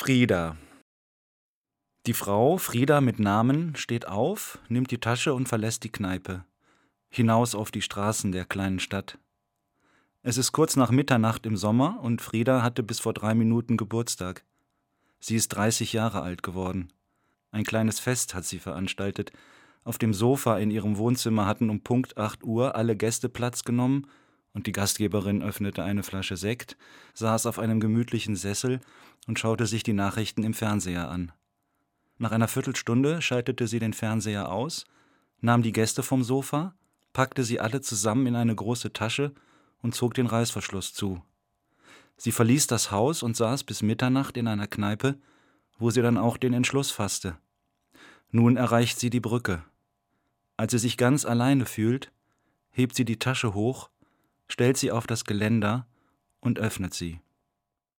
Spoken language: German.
Frieda. Die Frau, Frieda mit Namen, steht auf, nimmt die Tasche und verlässt die Kneipe. Hinaus auf die Straßen der kleinen Stadt. Es ist kurz nach Mitternacht im Sommer und Frieda hatte bis vor drei Minuten Geburtstag. Sie ist 30 Jahre alt geworden. Ein kleines Fest hat sie veranstaltet. Auf dem Sofa in ihrem Wohnzimmer hatten um Punkt 8 Uhr alle Gäste Platz genommen und die Gastgeberin öffnete eine Flasche Sekt, saß auf einem gemütlichen Sessel und schaute sich die Nachrichten im Fernseher an. Nach einer Viertelstunde schaltete sie den Fernseher aus, nahm die Gäste vom Sofa, packte sie alle zusammen in eine große Tasche und zog den Reißverschluss zu. Sie verließ das Haus und saß bis Mitternacht in einer Kneipe, wo sie dann auch den Entschluss fasste. Nun erreicht sie die Brücke. Als sie sich ganz alleine fühlt, hebt sie die Tasche hoch stellt sie auf das Geländer und öffnet sie.